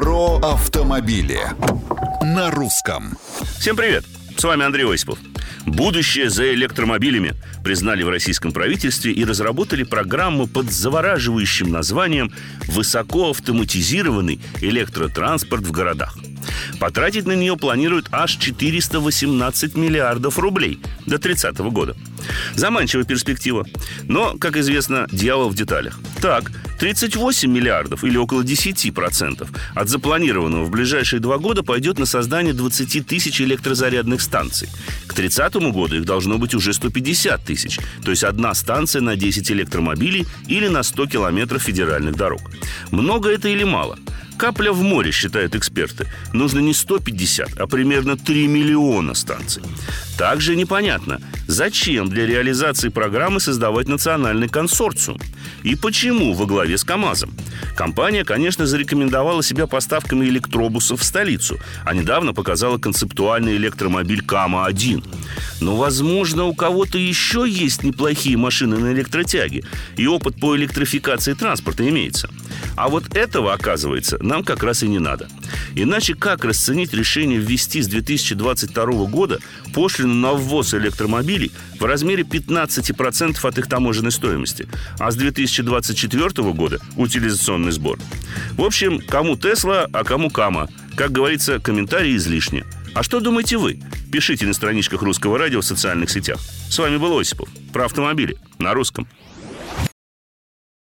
Про автомобили на русском. Всем привет! С вами Андрей Осипов. Будущее за электромобилями признали в российском правительстве и разработали программу под завораживающим названием «Высокоавтоматизированный электротранспорт в городах». Потратить на нее планируют аж 418 миллиардов рублей до 30 года. Заманчивая перспектива. Но, как известно, дьявол в деталях. Так, 38 миллиардов или около 10% от запланированного в ближайшие два года пойдет на создание 20 тысяч электрозарядных станций. К 30 году их должно быть уже 150 тысяч, то есть одна станция на 10 электромобилей или на 100 километров федеральных дорог. Много это или мало? Капля в море, считают эксперты. Нужно не 150, а примерно 3 миллиона станций. Также непонятно, зачем для реализации программы создавать национальный консорциум? И почему во главе с КАМАЗом? Компания, конечно, зарекомендовала себя поставками электробусов в столицу, а недавно показала концептуальный электромобиль КАМА-1. Но, возможно, у кого-то еще есть неплохие машины на электротяге, и опыт по электрификации транспорта имеется. А вот этого, оказывается, нам как раз и не надо. Иначе как расценить решение ввести с 2022 года пошлину на ввоз электромобилей в размере 15% от их таможенной стоимости, а с 2024 года утилизационный сбор? В общем, кому Тесла, а кому Кама. Как говорится, комментарии излишни. А что думаете вы? Пишите на страничках Русского радио в социальных сетях. С вами был Осипов. Про автомобили. На русском.